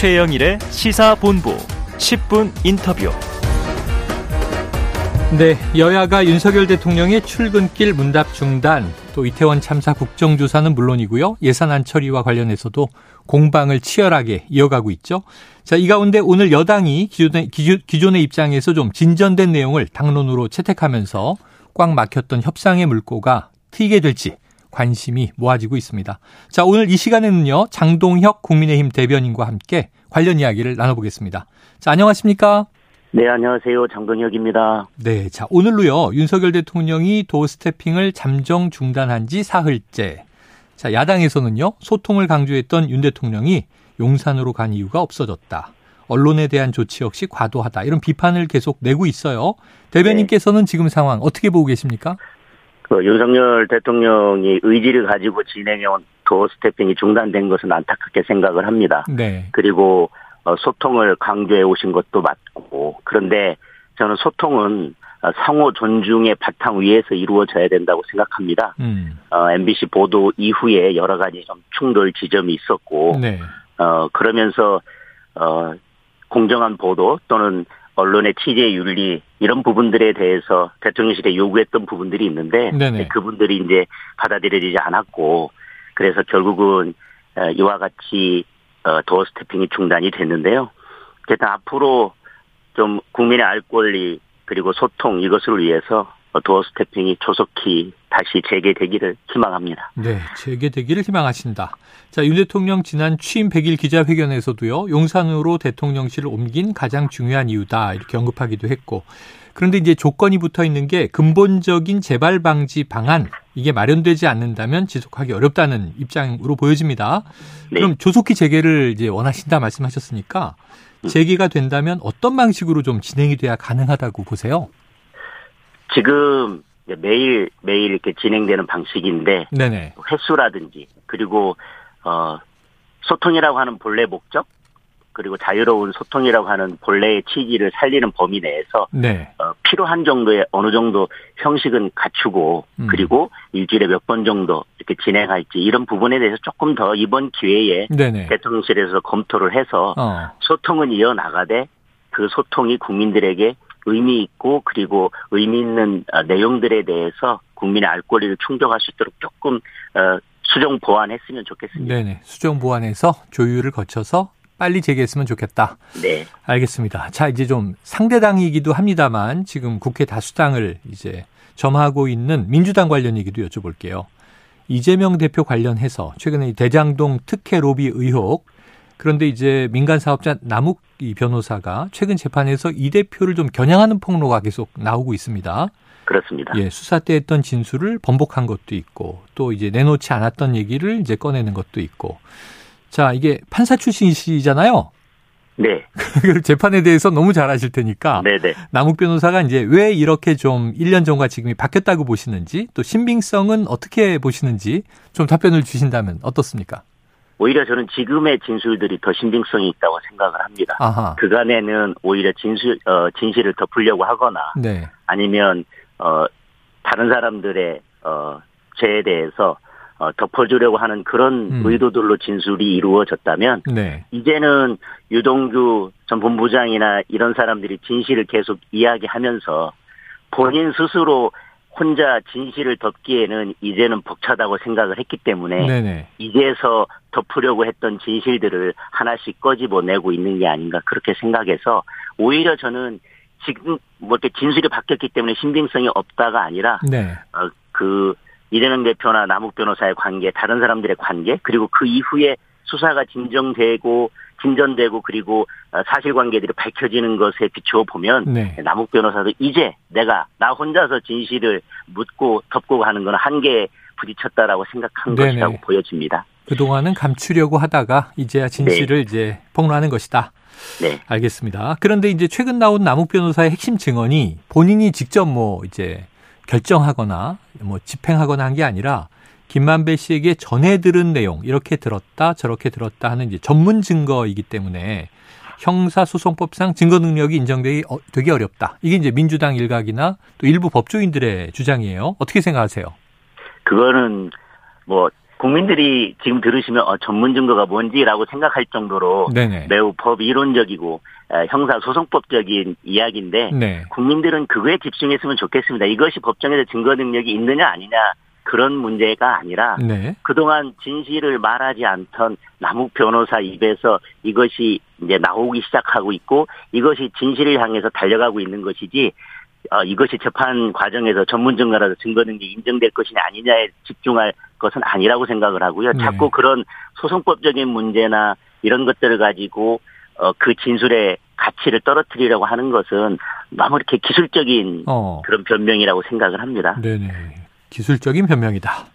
최영일의 시사본부 10분 인터뷰. 네, 여야가 윤석열 대통령의 출근길 문답 중단, 또 이태원 참사 국정조사는 물론이고요. 예산안 처리와 관련해서도 공방을 치열하게 이어가고 있죠. 자, 이 가운데 오늘 여당이 기존의, 기존의 입장에서 좀 진전된 내용을 당론으로 채택하면서 꽉 막혔던 협상의 물꼬가 트이게 될지 관심이 모아지고 있습니다. 자, 오늘 이 시간에는요, 장동혁 국민의힘 대변인과 함께 관련 이야기를 나눠보겠습니다. 자, 안녕하십니까? 네, 안녕하세요. 장동혁입니다. 네, 자, 오늘로요, 윤석열 대통령이 도 스태핑을 잠정 중단한 지 사흘째. 자, 야당에서는요, 소통을 강조했던 윤 대통령이 용산으로 간 이유가 없어졌다. 언론에 대한 조치 역시 과도하다. 이런 비판을 계속 내고 있어요. 대변인께서는 지금 상황 어떻게 보고 계십니까? 그 윤석열 대통령이 의지를 가지고 진행해온 도 스태핑이 중단된 것은 안타깝게 생각을 합니다. 네. 그리고 어, 소통을 강조해 오신 것도 맞고 그런데 저는 소통은 어, 상호 존중의 바탕 위에서 이루어져야 된다고 생각합니다. 음. 어, MBC 보도 이후에 여러 가지 좀 충돌 지점이 있었고, 네. 어, 그러면서, 어, 공정한 보도 또는 언론의 취재 윤리 이런 부분들에 대해서 대통령실에 요구했던 부분들이 있는데, 네네. 그분들이 이제 받아들여지지 않았고, 그래서 결국은 어, 이와 같이 어, 도어 스태핑이 중단이 됐는데요. 어쨌든 앞으로 좀 국민의 알 권리 그리고 소통 이것을 위해서 도어 스태핑이 조속히 다시 재개되기를 희망합니다. 네, 재개되기를 희망하신다. 자, 윤 대통령 지난 취임 100일 기자회견에서도요, 용산으로 대통령실을 옮긴 가장 중요한 이유다, 이렇게 언급하기도 했고, 그런데 이제 조건이 붙어 있는 게 근본적인 재발 방지 방안, 이게 마련되지 않는다면 지속하기 어렵다는 입장으로 보여집니다. 네. 그럼 조속히 재개를 이제 원하신다 말씀하셨으니까, 재개가 된다면 어떤 방식으로 좀 진행이 돼야 가능하다고 보세요? 지금 매일 매일 이렇게 진행되는 방식인데 네네. 횟수라든지 그리고 어 소통이라고 하는 본래 목적 그리고 자유로운 소통이라고 하는 본래의 취지를 살리는 범위 내에서 네. 어, 필요한 정도의 어느 정도 형식은 갖추고 음. 그리고 일주일에 몇 번 정도 이렇게 진행할지 이런 부분에 대해서 조금 더 이번 기회에 네네. 대통령실에서 검토를 해서 어. 소통은 이어나가되 그 소통이 국민들에게 의미 있고 그리고 의미 있는 어, 내용들에 대해서 국민의 알 권리를 충족할 수 있도록 조금 어, 수정 보완했으면 좋겠습니다. 네네. 수정 보완해서 조율을 거쳐서 빨리 재개했으면 좋겠다. 네. 알겠습니다. 자, 이제 좀 상대당이기도 합니다만 지금 국회 다수당을 이제 점하고 있는 민주당 관련 얘기도 여쭤볼게요. 이재명 대표 관련해서 최근에 이 대장동 특혜 로비 의혹 그런데 이제 민간 사업자 남욱 이 변호사가 최근 재판에서 이 대표를 좀 겨냥하는 폭로가 계속 나오고 있습니다. 그렇습니다. 예, 수사 때 했던 진술을 번복한 것도 있고 또 이제 내놓지 않았던 얘기를 이제 꺼내는 것도 있고. 자, 이게 판사 출신이시잖아요. 네. 그 재판에 대해서 너무 잘 아실 테니까 네, 네. 남욱 변호사가 이제 왜 이렇게 좀 1년 전과 지금이 바뀌었다고 보시는지 또 신빙성은 어떻게 보시는지 좀 답변을 주신다면 어떻습니까? 오히려 저는 지금의 진술들이 더 신빙성이 있다고 생각을 합니다. 아하. 그간에는 오히려 진술 어, 진실을 덮으려고 하거나 네. 아니면 어 다른 사람들의 어 죄에 대해서 어 덮어주려고 하는 그런 음. 의도들로 진술이 이루어졌다면 네. 이제는 유동규 전 본부장이나 이런 사람들이 진실을 계속 이야기하면서 본인 스스로 혼자 진실을 덮기에는 이제는 벅차다고 생각을 했기 때문에 네네. 이제서 덮으려고 했던 진실들을 하나씩 꺼집어내고 있는 게 아닌가 그렇게 생각해서 오히려 저는 지금 뭐 이렇게 진술이 바뀌었기 때문에 신빙성이 없다가 아니라 네. 어, 그 이재명 대표나 남욱 변호사의 관계, 다른 사람들의 관계, 그리고 그 이후에 수사가 진정되고 진전되고 그리고 어, 사실관계들이 밝혀지는 것에 비추어 보면 네. 남욱 변호사도 이제 내가 나 혼자서 진실을 묻고 덮고 가는 건 한계에 부딪혔다라고 생각한 네네. 것이라고 보여집니다. 그동안은 감추려고 하다가 이제야 진실을 이제 폭로하는 것이다. 네, 알겠습니다. 그런데 이제 최근 나온 남욱 변호사의 핵심 증언이 본인이 직접 뭐 이제 결정하거나 뭐 집행하거나 한 게 아니라 김만배 씨에게 전해 들은 내용 이렇게 들었다 저렇게 들었다 하는 이제 전문 증거이기 때문에 형사소송법상 증거 능력이 인정되기 어, 되게 어렵다. 이게 이제 민주당 일각이나 또 일부 법조인들의 주장이에요. 어떻게 생각하세요? 그거는 뭐 국민들이 지금 들으시면 어, 전문 증거가 뭔지라고 생각할 정도로 네네. 매우 법 이론적이고 에, 형사 소송법적인 이야기인데 네. 국민들은 그거에 집중했으면 좋겠습니다. 이것이 법정에서 증거 능력이 있느냐 아니냐 그런 문제가 아니라 네. 그동안 진실을 말하지 않던 남욱 변호사 입에서 이것이 이제 나오기 시작하고 있고 이것이 진실을 향해서 달려가고 있는 것이지 어, 이것이 재판 과정에서 전문 증거라서 증거 능력이 인정될 것이냐 아니냐에 집중할 것은 아니라고 생각을 하고요. 네. 자꾸 그런 소송법적인 문제나 이런 것들을 가지고 어, 그 진술의 가치를 떨어뜨리려고 하는 것은 너무 이렇게 기술적인 어. 그런 변명이라고 생각을 합니다. 네네. 기술적인 변명이다.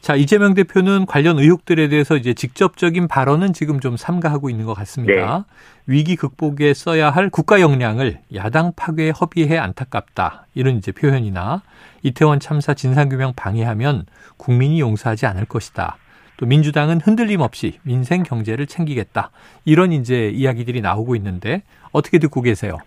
자, 이재명 대표는 관련 의혹들에 대해서 이제 직접적인 발언은 지금 좀 삼가하고 있는 것 같습니다. 위기 극복에 써야 할 국가 역량을 야당 파괴에 허비해 안타깝다. 이런 이제 표현이나 이태원 참사 진상규명 방해하면 국민이 용서하지 않을 것이다. 또 민주당은 흔들림 없이 민생 경제를 챙기겠다. 이런 이제 이야기들이 나오고 있는데 어떻게 듣고 계세요?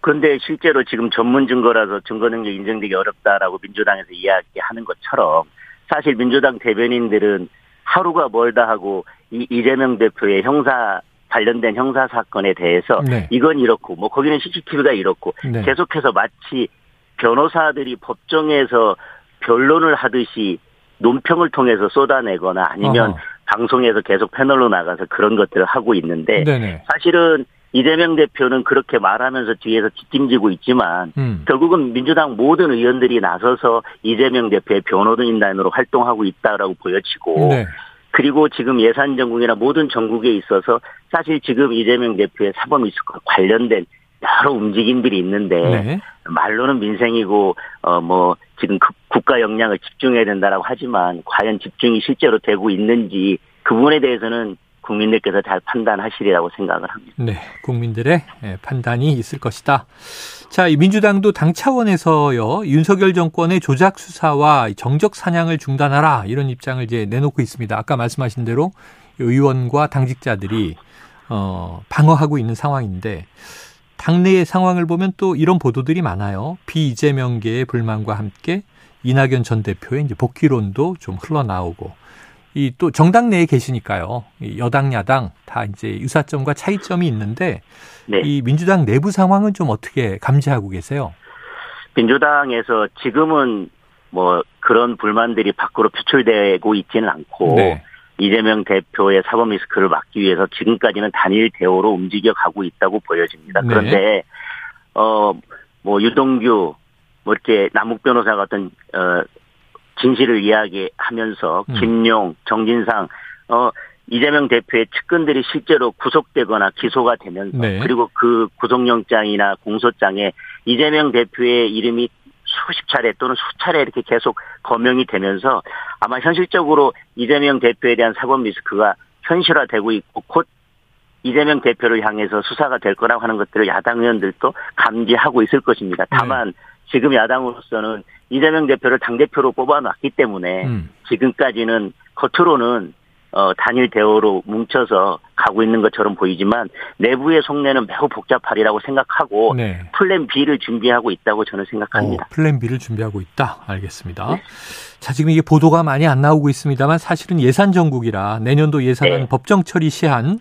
그런데 실제로 지금 전문 증거라서 증거 능력 인정되기 어렵다라고 민주당에서 이야기하는 것처럼 사실 민주당 대변인들은 하루가 멀다 하고 이 이재명 대표의 형사 관련된 형사 사건에 대해서 네. 이건 이렇고 뭐 거기는 CCTV가 이렇고 네. 계속해서 마치 변호사들이 법정에서 변론을 하듯이 논평을 통해서 쏟아내거나 아니면 어허. 방송에서 계속 패널로 나가서 그런 것들을 하고 있는데 네네. 사실은 이재명 대표는 그렇게 말하면서 뒤에서 뒷짐지고 있지만 음. 결국은 민주당 모든 의원들이 나서서 이재명 대표의 변호인단으로 활동하고 있다라고 보여지고 네. 그리고 지금 예산 전국이나 모든 전국에 있어서 사실 지금 이재명 대표의 사법 리스크와 관련된 여러 움직임들이 있는데 네. 말로는 민생이고 어 뭐 지금 그 국가 역량을 집중해야 된다라고 하지만 과연 집중이 실제로 되고 있는지 그 부분에 대해서는 국민들께서 잘 판단하시리라고 생각을 합니다. 네, 국민들의 예, 판단이 있을 것이다. 자, 이 민주당도 당 차원에서요 윤석열 정권의 조작 수사와 정적 사냥을 중단하라 이런 입장을 이제 내놓고 있습니다. 아까 말씀하신 대로 의원과 당직자들이 어, 방어하고 있는 상황인데 당내의 상황을 보면 또 이런 보도들이 많아요. 비이재명계의 불만과 함께 이낙연 전 대표의 이제 복귀론도 좀 흘러나오고 이 또 정당 내에 계시니까요. 이 여당 야당 다 이제 유사점과 차이점이 있는데 네. 이 민주당 내부 상황은 좀 어떻게 감지하고 계세요? 민주당에서 지금은 뭐 그런 불만들이 밖으로 표출되고 있지는 않고 네. 이재명 대표의 사법 리스크를 막기 위해서 지금까지는 단일 대오로 움직여 가고 있다고 보여집니다. 네. 그런데 어뭐 유동규 뭐 이렇게 남욱 변호사가 어떤 어 진실을 이야기하면서 음. 김용, 정진상 어 이재명 대표의 측근들이 실제로 구속되거나 기소가 되면서 네. 그리고 그 구속영장이나 공소장에 이재명 대표의 이름이 수십 차례 또는 수차례 이렇게 계속 거명이 되면서 아마 현실적으로 이재명 대표에 대한 사법 리스크가 현실화되고 있고 곧 이재명 대표를 향해서 수사가 될 거라고 하는 것들을 야당 의원들도 감지하고 있을 것입니다. 다만 지금 야당으로서는 이재명 대표를 당대표로 뽑아놨기 때문에 음. 지금까지는 겉으로는 어, 단일 대오로 뭉쳐서 가고 있는 것처럼 보이지만 내부의 속내는 매우 복잡하리라고 생각하고 네. plan B를 준비하고 있다고 저는 생각합니다. 어, plan B를 준비하고 있다. 알겠습니다. 자, 지금 이게 보도가 많이 안 나오고 있습니다만 사실은 예산 정국이라 내년도 예산안 네. 법정 처리 시한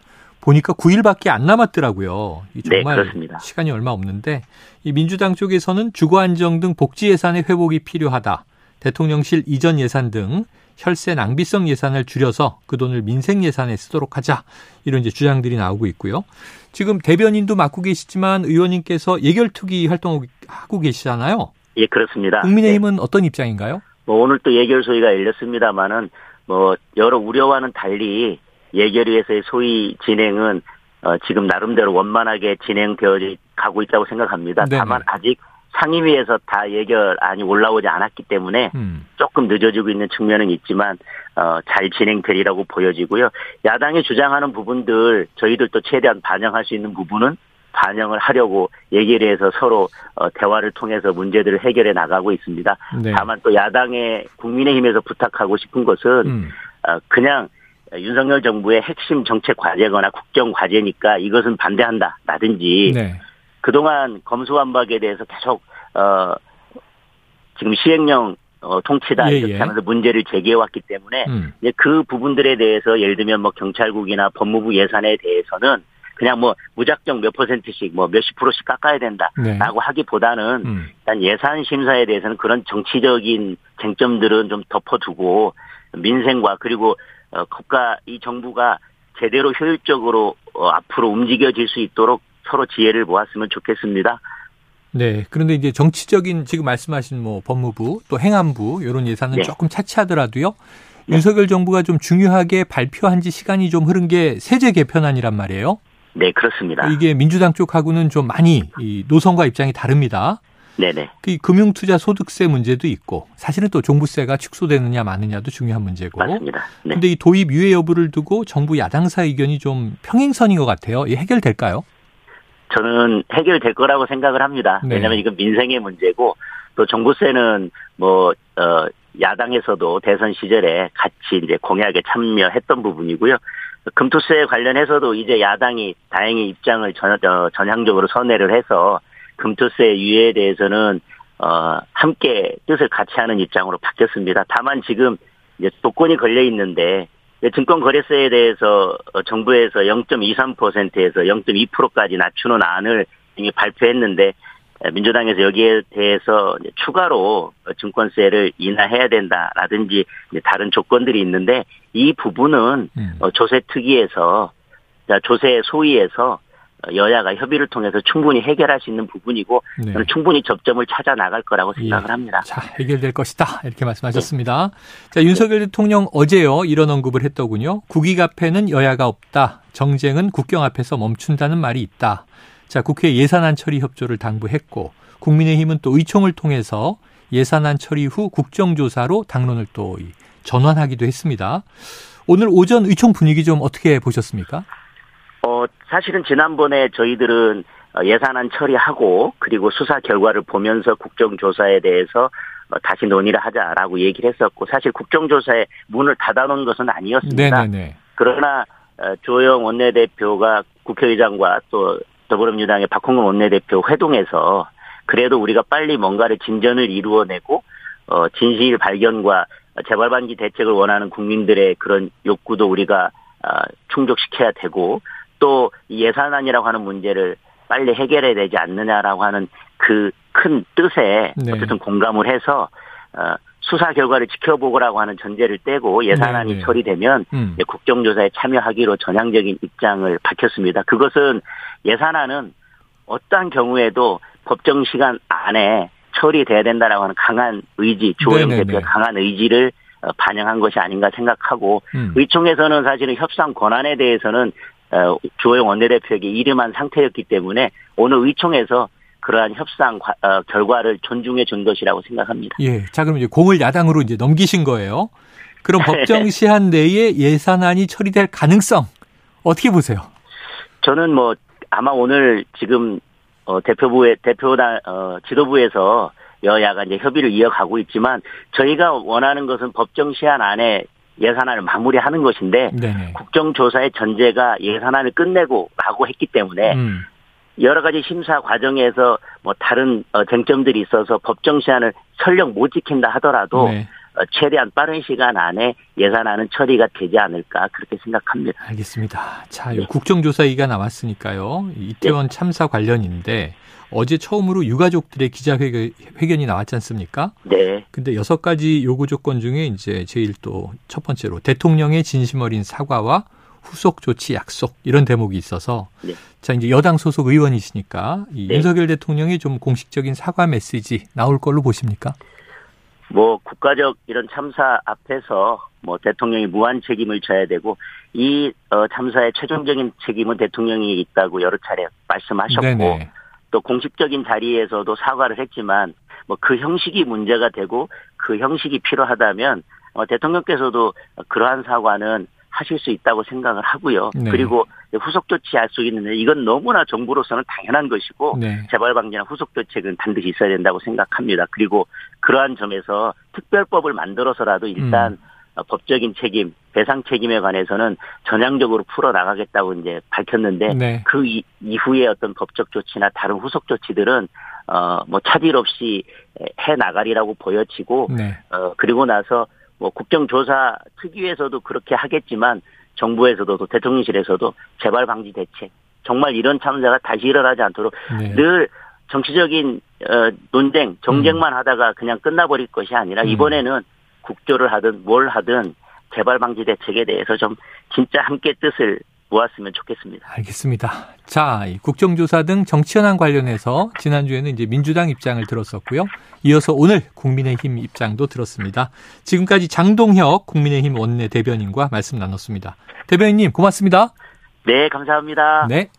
보니까 9일밖에 안 남았더라고요. 이 네, 정말 그렇습니다. 시간이 얼마 없는데 이 민주당 쪽에서는 주거 안정 등 복지 예산의 회복이 필요하다. 대통령실 이전 예산 등 혈세 낭비성 예산을 줄여서 그 돈을 민생 예산에 쓰도록 하자. 이런 이제 주장들이 나오고 있고요. 지금 대변인도 맡고 계시지만 의원님께서 예결투기 활동하고 계시잖아요. 예, 그렇습니다. 네. 국민의힘은 어떤 입장인가요? 뭐 오늘 또 예결 소위가 열렸습니다마는 뭐 여러 우려와는 달리 예결위에서의 소위 진행은 어, 지금 나름대로 원만하게 진행되어 가고 있다고 생각합니다. 네네. 다만 아직 상임위에서 다 예결안이 올라오지 않았기 때문에 음. 조금 늦어지고 있는 측면은 있지만 어, 잘 진행되리라고 보여지고요. 야당이 주장하는 부분들 저희들도 최대한 반영할 수 있는 부분은 반영을 하려고 해서 서로 어, 대화를 통해서 문제들을 해결해 나가고 있습니다. 네. 다만 또 야당의 국민의힘에서 부탁하고 싶은 것은 음. 어, 그냥 윤석열 정부의 핵심 정책 과제거나 국정 과제니까 이것은 반대한다 라든지 네. 그동안 검수완박에 대해서 계속 어 지금 시행령 어, 통치다 예, 이렇게 예. 하면서 문제를 제기해왔기 때문에 음. 이제 그 부분들에 대해서 예를 들면 뭐 경찰국이나 법무부 예산에 대해서는 그냥 뭐 무작정 몇 퍼센트씩 뭐 몇십 프로씩 깎아야 된다라고 네. 하기보다는 음. 일단 예산 심사에 대해서는 그런 정치적인 쟁점들은 좀 덮어두고 민생과 그리고 어, 국가 이 정부가 제대로 효율적으로 어, 앞으로 움직여질 수 있도록 서로 지혜를 모았으면 좋겠습니다. 네. 그런데 이제 정치적인 지금 말씀하신 뭐 법무부 또 행안부 이런 예산은 네. 조금 차치하더라도요. 윤석열 정부가 좀 중요하게 발표한 지 시간이 좀 흐른 게 세제 개편안이란 말이에요. 네, 그렇습니다. 이게 민주당 쪽하고는 좀 많이 이 노선과 입장이 다릅니다. 네네. 그 금융투자 소득세 문제도 있고 사실은 또 종부세가 축소되느냐 마느냐도 중요한 문제고. 맞습니다. 네. 근데 이 도입 유예 여부를 두고 정부 야당사 의견이 좀 평행선인 것 같아요. 이 해결될까요? 저는 해결될 거라고 생각을 합니다. 네. 왜냐하면 이건 민생의 문제고 또 정부세는 뭐 어, 야당에서도 대선 시절에 같이 이제 공약에 참여했던 부분이고요. 금투세 관련해서도 이제 야당이 다행히 입장을 전, 어, 전향적으로 선회를 해서 금투세 유예에 대해서는 어, 함께 뜻을 같이 하는 입장으로 바뀌었습니다. 다만 지금 이제 조건이 걸려 있는데 증권거래세에 대해서 어, 정부에서 0.23%에서 0.2%까지 낮추는 안을 이미 발표했는데 에, 민주당에서 여기에 대해서 추가로 어, 증권세를 인하해야 된다라든지 다른 조건들이 있는데 이 부분은 음. 어, 조세 특위에서 자, 조세 소위에서 어, 여야가 협의를 통해서 충분히 해결할 수 있는 부분이고 네. 저는 충분히 접점을 찾아 나갈 거라고 생각을 예. 합니다. 자, 해결될 것이다. 이렇게 말씀하셨습니다. 자, 윤석열 대통령 어제요, 이런 언급을 했더군요. 국익 앞에는 여야가 없다. 정쟁은 국경 앞에서 멈춘다는 말이 있다. 자, 국회 예산안 처리 협조를 당부했고, 국민의힘은 또 의총을 통해서 예산안 처리 후 국정조사로 당론을 또 이, 전환하기도 했습니다. 오늘 오전 의총 분위기 좀 어떻게 보셨습니까? 어, 사실은 지난번에 저희들은 어, 예산안 처리하고 그리고 수사 결과를 보면서 국정조사에 대해서 어, 다시 논의를 하자라고 얘기를 했었고 사실 국정조사에 문을 닫아놓은 것은 아니었습니다. 네네네. 그러나 어, 조영 원내대표가 국회의장과 또 더불어민주당의 박홍근 원내대표 회동에서 그래도 우리가 빨리 뭔가를 진전을 이루어내고 어, 진실 발견과 재발 방지 대책을 원하는 국민들의 그런 욕구도 우리가 아, 충족시켜야 되고 또이 예산안이라고 하는 문제를 빨리 해결해야 되지 않느냐라고 하는 그 큰 뜻에 네. 어쨌든 공감을 해서 어, 수사 결과를 지켜보고라고 하는 전제를 떼고 예산안이 네, 네. 처리되면 음. 국정조사에 참여하기로 전향적인 입장을 밝혔습니다. 그것은 예산안은 어떠한 경우에도 법정 시간 안에 처리돼야 된다라고 하는 강한 의지, 조영 네네네. 대표의 강한 의지를 어, 반영한 것이 아닌가 생각하고 음. 의총에서는 사실은 협상 권한에 대해서는 어, 조영 원내대표에게 이름한 상태였기 때문에 오늘 의총에서 그러한 협상 과- 어, 결과를 존중해 준 것이라고 생각합니다. 예. 자, 그럼 이제 공을 야당으로 이제 넘기신 거예요. 그럼 법정 시한 내에 예산안이 처리될 가능성 어떻게 보세요? 저는 뭐 아마 오늘 지금 어 대표부의 대표단 어 지도부에서 여야가 이제 협의를 이어가고 있지만 저희가 원하는 것은 법정 시한 안에 예산안을 마무리하는 것인데 네네. 국정조사의 전제가 예산안을 끝내고라고 했기 때문에 음. 여러 가지 심사 과정에서 뭐 다른 어, 쟁점들이 있어서 법정 시한을 설령 못 지킨다 하더라도 네. 어, 최대한 빠른 시간 안에 예산안은 처리가 되지 않을까 그렇게 생각합니다. 알겠습니다. 자, 네. 요 국정조사 얘기가 나왔으니까요. 이 이태원 참사 관련인데 어제 처음으로 유가족들의 기자회견이 나왔지 않습니까? 네, 근데 여섯 가지 요구 조건 중에 이제 제일 또 첫 번째로 대통령의 진심 어린 사과와 후속 조치 약속 이런 대목이 있어서 네. 자 이제 여당 소속 의원이시니까 이 네. 윤석열 대통령이 좀 공식적인 사과 메시지 나올 걸로 보십니까? 뭐 국가적 이런 참사 앞에서 뭐 대통령이 무한 책임을 져야 되고 이 어, 참사의 최종적인 책임은 대통령이 있다고 여러 차례 말씀하셨고 네네. 또 공식적인 자리에서도 사과를 했지만 뭐 그 형식이 문제가 되고 그 형식이 필요하다면 어, 대통령께서도 그러한 사과는 하실 수 있다고 생각을 하고요. 네. 그리고 후속 조치 할 수 있는데 이건 너무나 정부로서는 당연한 것이고 네. 재발 방지나 후속 조치는 반드시 있어야 된다고 생각합니다. 그리고 그러한 점에서 특별법을 만들어서라도 일단 음. 어, 법적인 책임, 배상 책임에 관해서는 전향적으로 풀어 나가겠다고 이제 밝혔는데 네. 그 이, 이후에 어떤 법적 조치나 다른 후속 조치들은 어뭐 차질 없이 해 나가리라고 보여지고 네. 어 그리고 나서 뭐 국정조사 특위에서도 그렇게 하겠지만 정부에서도 또 대통령실에서도 재발 방지 대책 정말 이런 참사가 다시 일어나지 않도록 네. 늘 정치적인 어, 논쟁, 정쟁만 하다가 그냥 끝나버릴 것이 아니라 음. 이번에는 국조를 하든 뭘 하든 개발 방지 대책에 대해서 좀 진짜 함께 뜻을 모았으면 좋겠습니다. 알겠습니다. 자, 이 국정조사 등 정치 현안 관련해서 지난주에는 이제 민주당 입장을 들었었고요. 이어서 오늘 국민의힘 입장도 들었습니다. 지금까지 장동혁 국민의힘 원내 대변인과 말씀 나눴습니다. 대변인님 고맙습니다. 네, 감사합니다. 네.